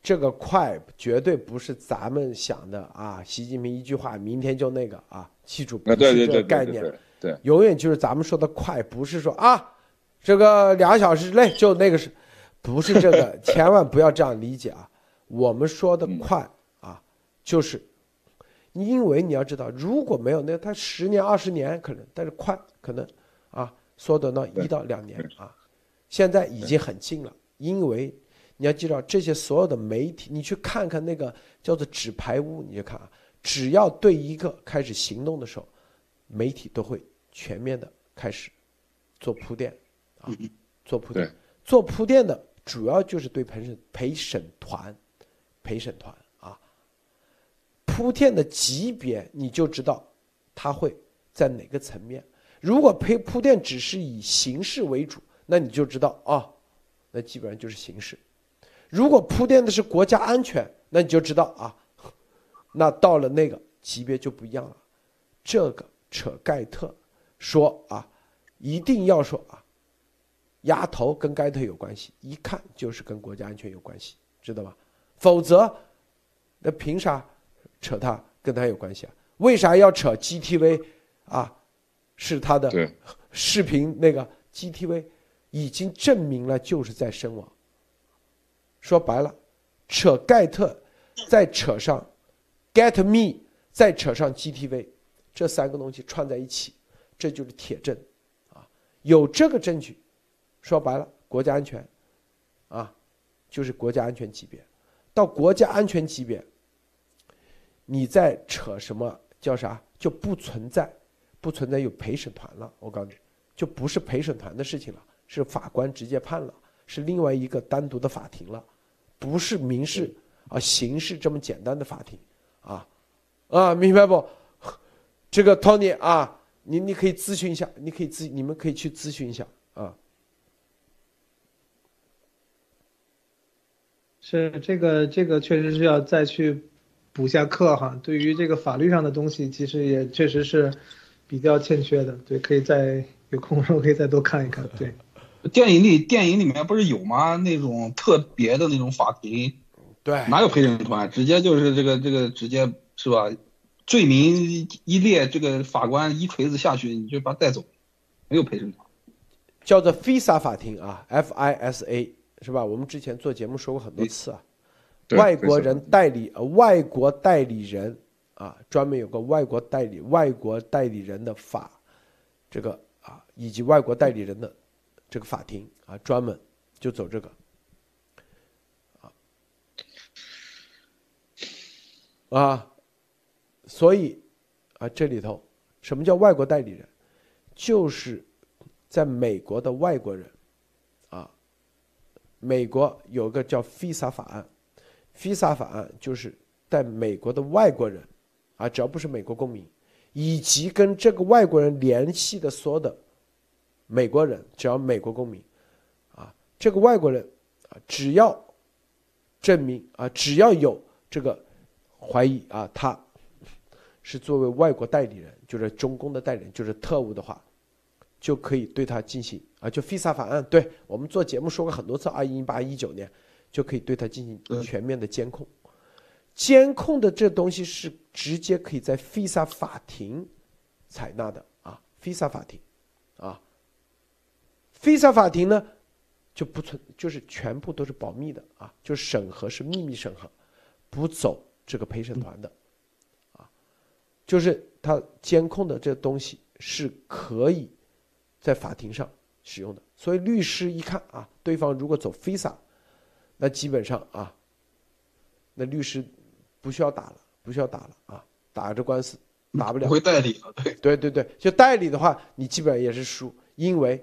这个快绝对不是咱们想的啊！习近平一句话，明天就那个啊！记住，不啊，是这对对对个概念，对对对，永远就是咱们说的快，不是说啊，这个两小时之内就那个是，不是这个，(laughs) 千万不要这样理解啊！我们说的快啊，就是，因为你要知道，如果没有那他十年二十年可能，但是快可能啊，缩短到一到两年啊，现在已经很近了，因为你要记住这些所有的媒体，你去看看那个叫做纸牌屋，你就看啊，只要对一个开始行动的时候，媒体都会全面的开始做铺垫啊，做铺垫，做铺垫的主要就是对陪审陪审团，陪审团啊，铺垫的级别你就知道它会在哪个层面。如果陪铺垫只是以形式为主，那你就知道啊，那基本上就是形式。如果铺垫的是国家安全，那你就知道啊，那到了那个级别就不一样了。这个扯盖特说啊，一定要说啊，丫头跟盖特有关系，一看就是跟国家安全有关系，知道吧？否则，那凭啥扯他跟他有关系啊？为啥要扯 GTV 啊？是他的视频那个 GTV 已经证明了就是在身亡。说白了，扯盖特，再扯上 Get Me，再扯上 GTV，这三个东西串在一起，这就是铁证啊！有这个证据，说白了，国家安全啊，就是国家安全级别。到国家安全级别，你再扯什么叫啥，就不存在。不存在有陪审团了，我告诉你，就不是陪审团的事情了，是法官直接判了，是另外一个单独的法庭了，不是民事啊刑事这么简单的法庭，啊啊，明白不？这个 Tony 啊，你你可以咨询一下，你可以咨，你们可以去咨询一下啊。是这个这个确实是要再去补下课哈。对于这个法律上的东西，其实也确实是比较欠缺的。对，可以再有空的时候可以再多看一看。对，(laughs) 电影里电影里面不是有吗？那种特别的那种法庭，对，哪有陪审团？直接就是这个这个直接是吧？罪名一列，这个法官一锤子下去，你就把他带走，没有陪审团。叫做 FISA 法庭啊，F I S A 是吧？我们之前做节目说过很多次啊。外国人代理呃，外国代理人啊，专门有个外国代理外国代理人的法，这个啊，以及外国代理人的这个法庭啊，专门就走这个啊啊，所以啊，这里头什么叫外国代理人？就是在美国的外国人啊，美国有个叫 FISA 法案。FISA 法案就是在美国的外国人，啊，只要不是美国公民，以及跟这个外国人联系的所有的美国人，只要美国公民，啊，这个外国人啊，只要证明啊，只要有这个怀疑啊，他是作为外国代理人，就是中共的代理人，就是特务的话，就可以对他进行啊，就 FISA 法案，对我们做节目说过很多次，二一八一九年。就可以对他进行全面的监控，监控的这东西是直接可以在 FISA 法庭采纳的啊，FISA 法庭啊，FISA 法庭呢就不存，就是全部都是保密的啊，就是审核是秘密审核，不走这个陪审团的。啊，就是他监控的这东西是可以在法庭上使用的，所以律师一看啊，对方如果走 FISA。那基本上啊，那律师不需要打了，不需要打了啊，打这官司打不了。会代理，对对对对，就代理的话，你基本上也是输，因为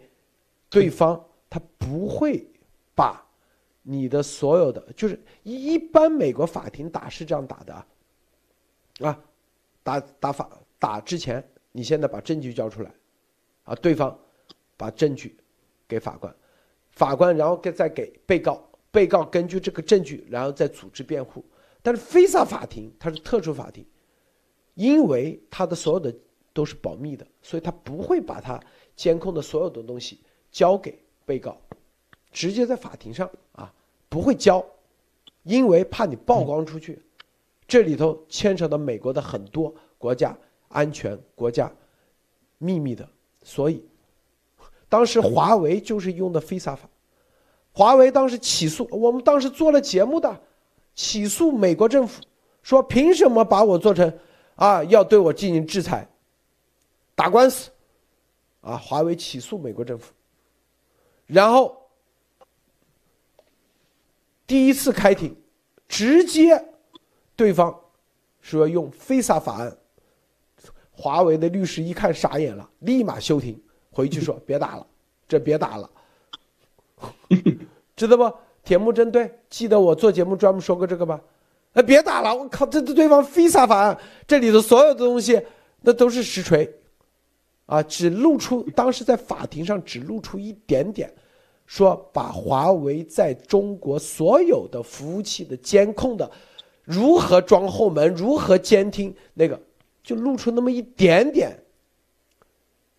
对方他不会把你的所有的，就是一一般美国法庭打是这样打的啊，啊，打打法打之前，你现在把证据交出来，啊，对方把证据给法官，法官然后再给被告。被告根据这个证据，然后再组织辩护。但是非法法庭它是特殊法庭，因为它的所有的都是保密的，所以他不会把他监控的所有的东西交给被告，直接在法庭上啊不会交，因为怕你曝光出去。这里头牵扯到美国的很多国家安全、国家秘密的，所以当时华为就是用的非法法。华为当时起诉，我们当时做了节目的，起诉美国政府，说凭什么把我做成，啊，要对我进行制裁，打官司，啊，华为起诉美国政府，然后第一次开庭，直接对方说用非法法案，华为的律师一看傻眼了，立马休庭，回去说别打了，这别打了。(laughs) 知道不？铁木真对，记得我做节目专门说过这个吧？哎，别打了！我靠，这这对方非法法案，这里头所有的东西那都是实锤，啊，只露出当时在法庭上只露出一点点，说把华为在中国所有的服务器的监控的如何装后门，如何监听那个，就露出那么一点点，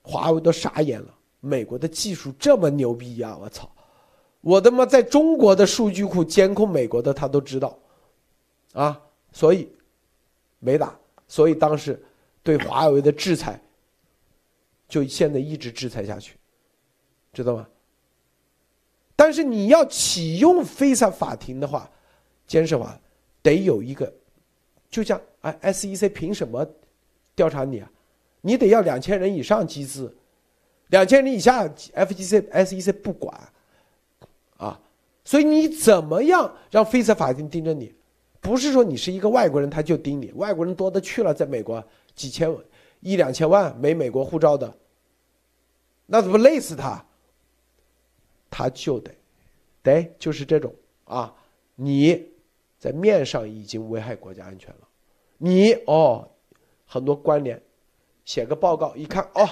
华为都傻眼了。美国的技术这么牛逼呀！我操！我他妈在中国的数据库监控美国的，他都知道，啊，所以没打，所以当时对华为的制裁就现在一直制裁下去，知道吗？但是你要启用非法法庭的话，监视法得有一个，就像哎，SEC 凭什么调查你啊？你得要两千人以上机资，两千人以下，FGC、SEC 不管。啊，所以你怎么样让非法法庭盯着你？不是说你是一个外国人他就盯你，外国人多的去了，在美国几千一两千万没美国护照的，那怎么累死他？他就得，得就是这种啊，你在面上已经危害国家安全了，你哦，很多关联，写个报告一看哦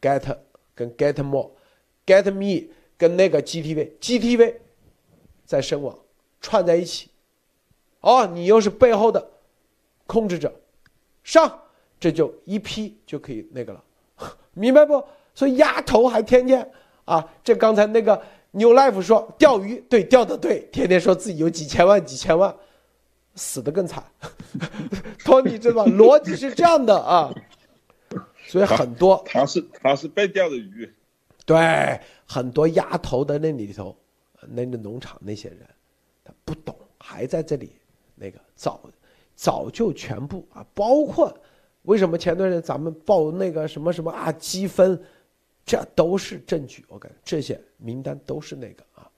，get 跟 get more，get me。跟那个 GTV，GTV 在深网串在一起，哦，你又是背后的控制者，上，这就一批就可以那个了，(laughs) 明白不？所以丫头还天天啊，这刚才那个 New Life 说钓鱼，对，钓的对，天天说自己有几千万几千万，死的更惨。(laughs) 托尼知道吧？(laughs) 逻辑是这样的啊，所以很多他是他是被钓的鱼，对很多鸭头的那里头，那个农场那些人，他不懂，还在这里那个早早就全部啊，包括为什么前段时间咱们报那个什么什么啊积分，这都是证据，我感觉这些名单都是那个啊，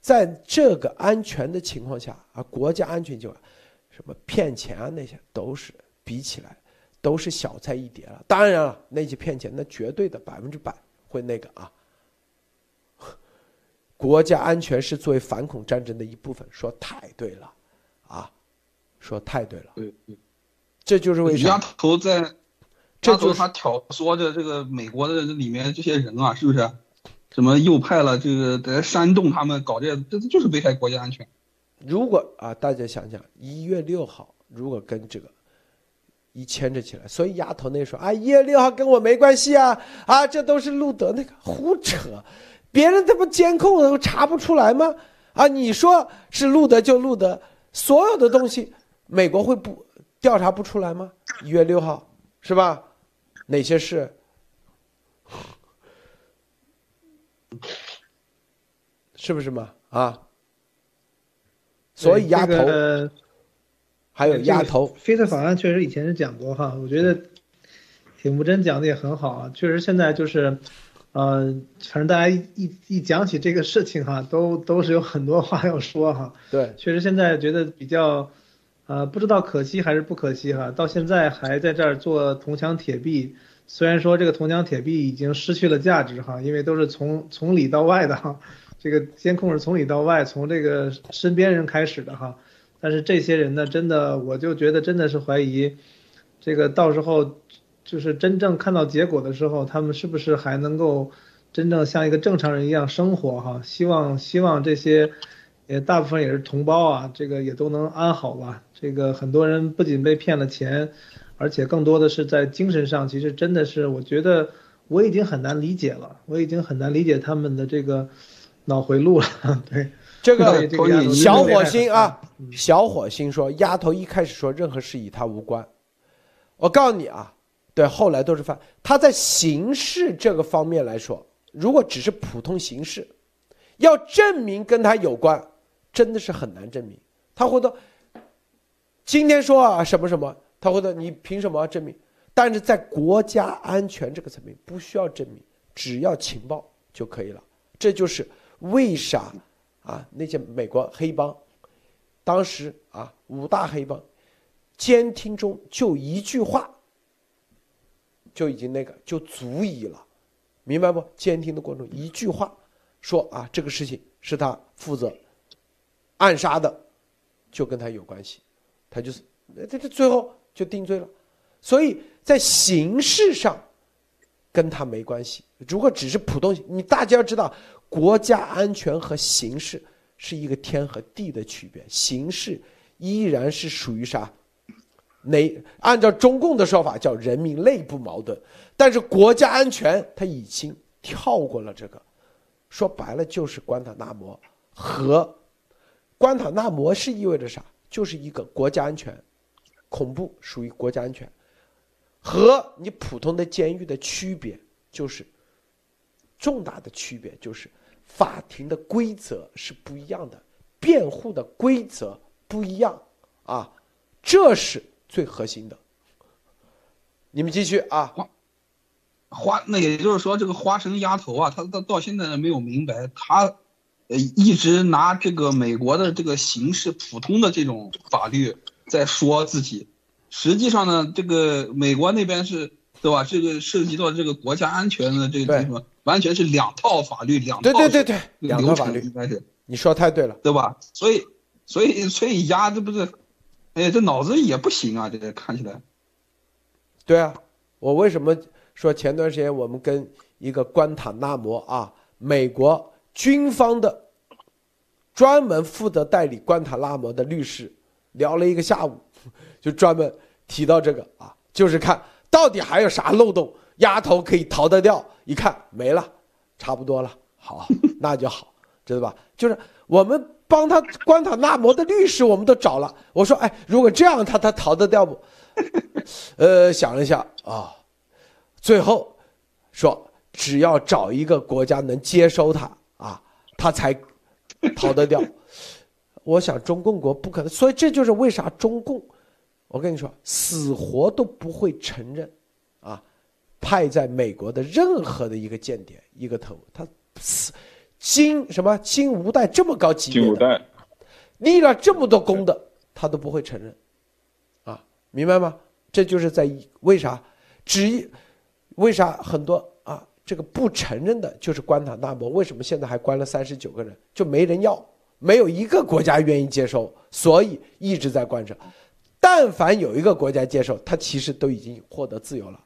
在这个安全的情况下啊，国家安全情况，什么骗钱啊那些都是比起来都是小菜一碟了。当然了，那些骗钱那绝对的百分之百会那个啊。国家安全是作为反恐战争的一部分，说太对了，啊，说太对了，对对，这就是为丫啥？头在，丫头这就是他挑唆着这个美国的这里面这些人啊，是不是？什么右派了，这个在煽动他们搞这，这这就是危害国家安全。如果啊，大家想想，一月六号如果跟这个一牵扯起来，所以丫头那时候啊，一月六号跟我没关系啊，啊，这都是路德那个胡扯，别人他妈监控都查不出来吗？啊，你说是路德就路德，所有的东西美国会不调查不出来吗？一月六号是吧？哪些事？是不是嘛？啊，所以丫头、这个还有丫头，菲特法案确实以前是讲过哈，我觉得铁木真讲的也很好啊，确实现在就是，呃，反正大家一一一讲起这个事情哈，都都是有很多话要说哈。对确实现在觉得比较，呃，不知道可惜还是不可惜哈，到现在还在这儿做铜墙铁壁，虽然说这个铜墙铁壁已经失去了价值哈，因为都是从从里到外的哈，这个监控是从里到外，从这个身边人开始的哈。但是这些人呢，真的，我就觉得真的是怀疑，这个到时候就是真正看到结果的时候，他们是不是还能够真正像一个正常人一样生活哈？希望希望这些，也大部分也是同胞啊，这个也都能安好吧。这个很多人不仅被骗了钱，而且更多的是在精神上，其实真的是，我觉得我已经很难理解了，我已经很难理解他们的这个脑回路了，(laughs) 对。这个小火星啊，小火星说，丫头一开始说任何事与他无关。我告诉你啊，对，后来都是犯。他在刑事这个方面来说，如果只是普通刑事，要证明跟他有关，真的是很难证明。他会说，今天说啊什么什么，他会说你凭什么证明？但是在国家安全这个层面，不需要证明，只要情报就可以了。这就是为啥。啊，那些美国黑帮，当时啊五大黑帮，监听中就一句话，就已经那个就足以了，明白不？监听的过程中一句话，说啊这个事情是他负责暗杀的，就跟他有关系，他就是这这最后就定罪了，所以在刑事上跟他没关系。如果只是普通，你大家要知道。国家安全和刑事是一个天和地的区别，刑事依然是属于啥？哪按照中共的说法叫人民内部矛盾，但是国家安全它已经跳过了这个，说白了就是关塔那摩和关塔那摩是意味着啥？就是一个国家安全，恐怖属于国家安全，和你普通的监狱的区别就是重大的区别就是。法庭的规则是不一样的，辩护的规则不一样啊，这是最核心的。你们继续啊。花，那也就是说，这个花生丫头啊，他到到现在没有明白，他呃一直拿这个美国的这个刑事普通的这种法律在说自己，实际上呢，这个美国那边是。对吧？这个涉及到这个国家安全的这个什么，完全是两套法律，两套对对对对，两套法律应该是。你说太对了，对吧？所以，所以，所以丫这不是，哎，这脑子也不行啊！这个看起来。对啊，我为什么说前段时间我们跟一个关塔那摩啊，美国军方的专门负责代理关塔那摩的律师聊了一个下午，(laughs) 就专门提到这个啊，就是看到底还有啥漏洞，丫头可以逃得掉。一看没了，差不多了，好，(laughs) 那就好，知道吧？就是我们帮他关塔那摩的律师，我们都找了。我说，哎，如果这样，他他逃得掉不？(laughs) 呃，想了一下啊，最后说，只要找一个国家能接收他，他才逃得掉。我想中共国不可能，所以这就是为啥中共，我跟你说，死活都不会承认啊，派在美国的任何的一个间谍一个头，他死金什么金无代这么高级别的，立了这么多功的，他都不会承认，啊，明白吗？这就是在为啥，只一为啥很多啊，这个不承认的就是关塔那摩，为什么现在还关了三十九个人，就没人要，没有一个国家愿意接收，所以一直在关着。但凡有一个国家接受，他其实都已经获得自由了，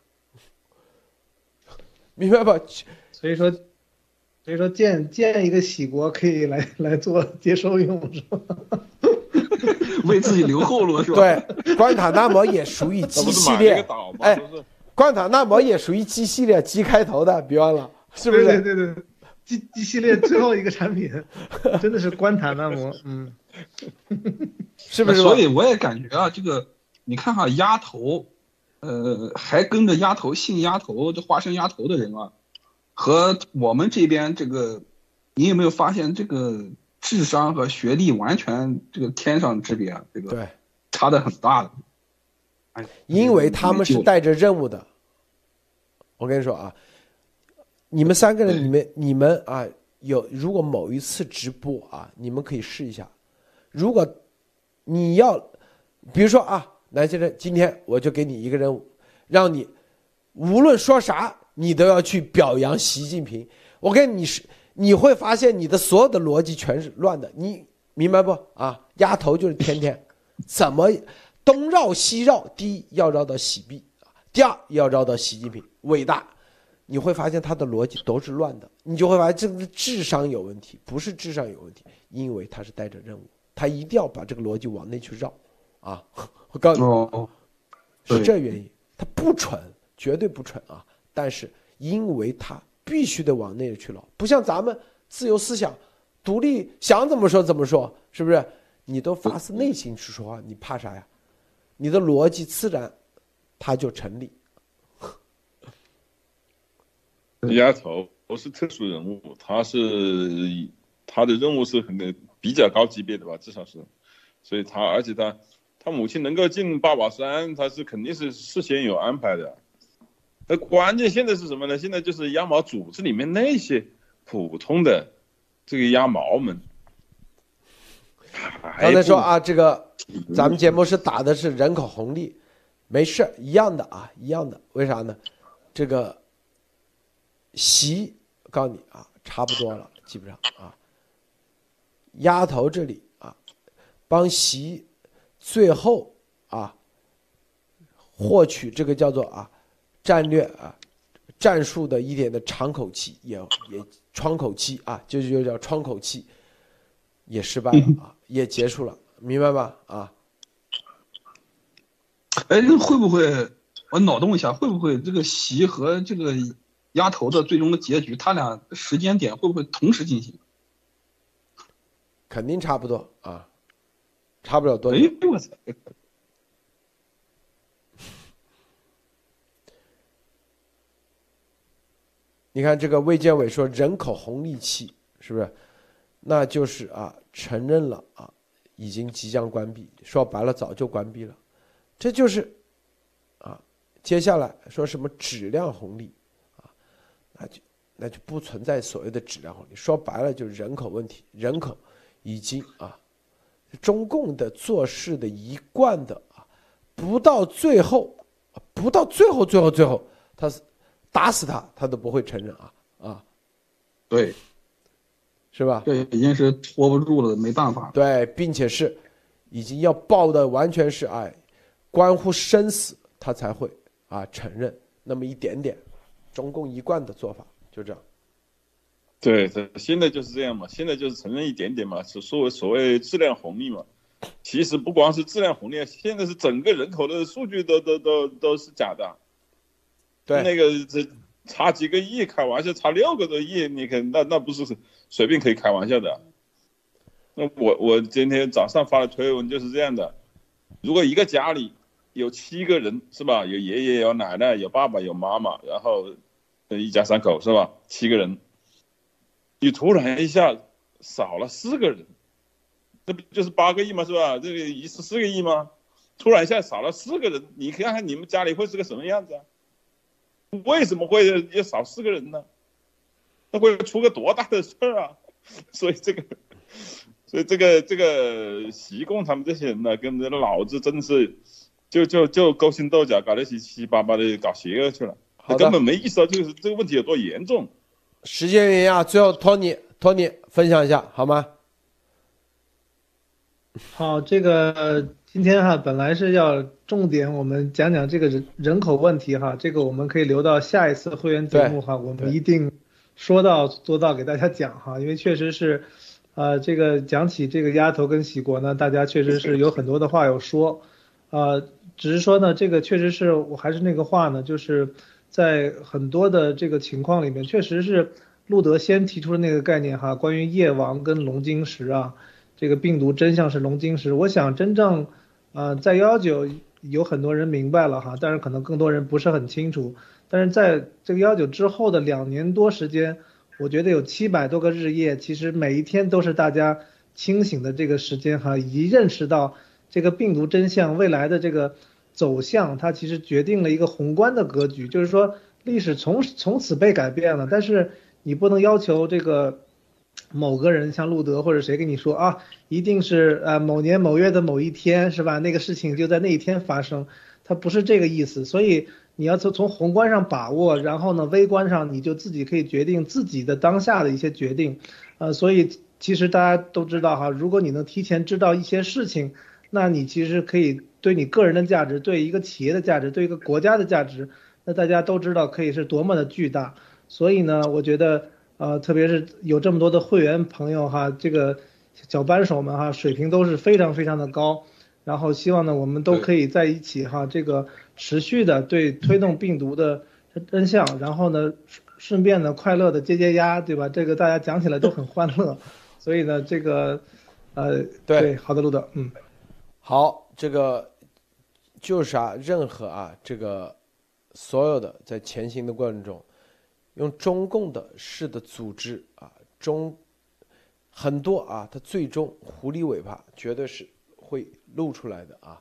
(laughs) 明白吧？所以说，所以说建建一个喜国可以来来做接收用是吧？(laughs) 为自己留后路是吧？对，关塔那摩也属于 (laughs) 那 G 不是买了一个系列，哎关塔那摩也属于 G 系列，G 开头的，别忘了，(laughs) 是不是对？对对，G G 系列最后一个产品，真的是关塔那摩，(laughs) 嗯，是不是？所以我也感觉啊，这个你看哈，鸭头，呃，还跟着鸭头姓鸭头这花生鸭头的人啊，和我们这边这个，你有没有发现这个智商和学历完全这个天上之别啊？这个对，差的很大的。哎，因为他们是带着任务的。我跟你说啊，你们三个人，你们你们啊，有如果某一次直播啊，你们可以试一下。如果你要，比如说啊，南先生，今天我就给你一个任务，让你无论说啥，你都要去表扬习近平。我跟你是，你会发现你的所有的逻辑全是乱的，你明白不啊？丫头就是天天怎么东绕西绕，第一要绕到洗币，第二要绕到习近平。伟大，你会发现他的逻辑都是乱的，你就会发现这个智商有问题，不是智商有问题，因为他是带着任务，他一定要把这个逻辑往内去绕，啊，(laughs) 我告诉你，哦，是这原因，他不蠢，绝对不蠢啊，但是因为他必须得往内去绕，不像咱们自由思想、独立想怎么说怎么说，是不是？你都发自内心去说话，你怕啥呀？你的逻辑自然它就成立。丫头不是特殊人物，他是他的任务是很比较高级别的吧，至少是，所以他而且他他母亲能够进八宝山，他是肯定是事先有安排的。那关键现在是什么呢？现在就是鸭毛组织里面那些普通的这个鸭毛们，刚才说啊，这个咱们节目是打的是人口红利，没事一样的啊，一样的。为啥呢？这个习，告诉你啊，差不多了，基本上啊。丫头这里啊，帮习最后啊获取这个叫做啊战略啊战术的一点的长口气，也也窗口期啊，就就叫窗口期，也失败了啊，也结束了，明白吧？啊，哎，那会不会我脑洞一下，会不会这个席和这个丫头的最终的结局，他俩时间点会不会同时进行？肯定差不多啊，差不了多久。哎，我操！你看这个卫健委说人口红利期是不是？那就是啊，承认了啊，已经即将关闭，说白了早就关闭了，这就是啊，接下来说什么质量红利啊，那就那就不存在所谓的质量红利，说白了就是人口问题，人口已经啊，中共的做事的一贯的啊，不到最后，不到最后最后最后，他是。打死他，他都不会承认啊啊，对，是吧？对已经是拖不住了，没办法。对，并且是已经要报的完全是哎，关乎生死，他才会啊承认那么一点点，中共一贯的做法就这样。对对，现在就是这样嘛，现在就是承认一点点嘛，是所谓所谓质量红利嘛。其实不光是质量红利，现在是整个人口的数据都都都都是假的。对，那个这差几个亿，开玩笑，差六个多亿，你看那那不是随便可以开玩笑的。那我我今天早上发的推文就是这样的：如果一个家里有七个人，是吧？有爷爷、有奶奶、有爸爸、有妈妈，然后一家三口，是吧？七个人，你突然一下少了四个人，那不就是八个亿吗？是吧？这个一十四个亿吗？突然一下少了四个人，你看看你们家里会是个什么样子啊？为什么会要少四个人呢？那会出个多大的事儿啊？(laughs) 所以这个。所以这个这个习共他们这些人呢，跟这脑子真的是，就就就勾心斗角，搞得七七八八的搞邪恶去了，他根本没意识到这个这个问题有多严重。时间原因啊，最后托尼托尼分享一下好吗？好，这个今天哈本来是要重点我们讲讲这个人人口问题哈，这个我们可以留到下一次会员节目哈，我们一定说到做到给大家讲哈，因为确实是。啊，这个讲起这个丫头跟喜国呢，大家确实是有很多的话要说，啊，只是说呢，这个确实是我还是那个话呢，就是在很多的这个情况里面，确实是路德先提出的那个概念哈，关于夜王跟龙晶石啊，这个病毒真相是龙晶石，我想真正，呃，在幺幺九有很多人明白了哈，但是可能更多人不是很清楚，但是在这个幺九之后的两年多时间。我觉得有七百多个日夜，其实每一天都是大家清醒的这个时间哈，以及认识到这个病毒真相未来的这个走向，它其实决定了一个宏观的格局，就是说历史从从此被改变了。但是你不能要求这个某个人像路德或者谁跟你说啊，一定是呃某年某月的某一天是吧？那个事情就在那一天发生，它不是这个意思，所以。你要从从宏观上把握，然后呢，微观上你就自己可以决定自己的当下的一些决定，呃，所以其实大家都知道哈，如果你能提前知道一些事情，那你其实可以对你个人的价值、对一个企业的价值、对一个国家的价值，那大家都知道可以是多么的巨大。所以呢，我觉得呃，特别是有这么多的会员朋友哈，这个小扳手们哈，水平都是非常非常的高。然后希望呢，我们都可以在一起哈，这个持续的对推动病毒的真相，然后呢，顺便呢快乐的解解压，对吧？这个大家讲起来都很欢乐，(laughs) 所以呢，这个，呃，对，好的，路德，嗯，好，这个就是啊，任何啊，这个所有的在前行的过程中，用中共的式的组织啊，中很多啊，它最终狐狸尾巴绝对是。会露出来的啊，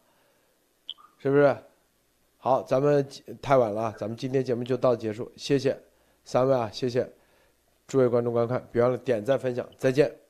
是不是？好，咱们太晚了，咱们今天节目就到结束，谢谢三位啊，谢谢诸位观众观看，别忘了点赞分享，再见。